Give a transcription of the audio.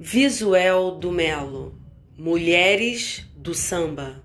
Visuel do Melo. Mulheres do Samba.